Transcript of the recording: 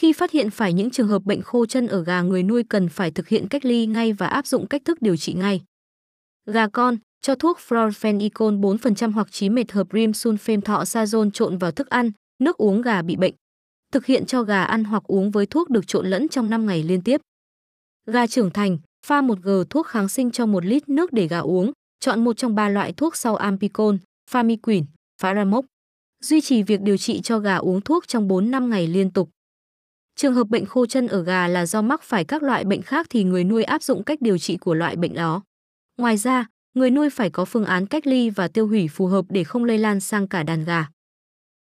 Khi phát hiện phải những trường hợp bệnh khô chân ở gà người nuôi cần phải thực hiện cách ly ngay và áp dụng cách thức điều trị ngay. Gà con, cho thuốc florfenicol 4% hoặc 9 mệt hợp rim thọ sazon trộn vào thức ăn, nước uống gà bị bệnh. Thực hiện cho gà ăn hoặc uống với thuốc được trộn lẫn trong 5 ngày liên tiếp. Gà trưởng thành, pha 1 g thuốc kháng sinh cho 1 lít nước để gà uống, chọn một trong ba loại thuốc sau Ampicon, Famiquin, Faramoc. Duy trì việc điều trị cho gà uống thuốc trong 4-5 ngày liên tục. Trường hợp bệnh khô chân ở gà là do mắc phải các loại bệnh khác thì người nuôi áp dụng cách điều trị của loại bệnh đó. Ngoài ra, người nuôi phải có phương án cách ly và tiêu hủy phù hợp để không lây lan sang cả đàn gà.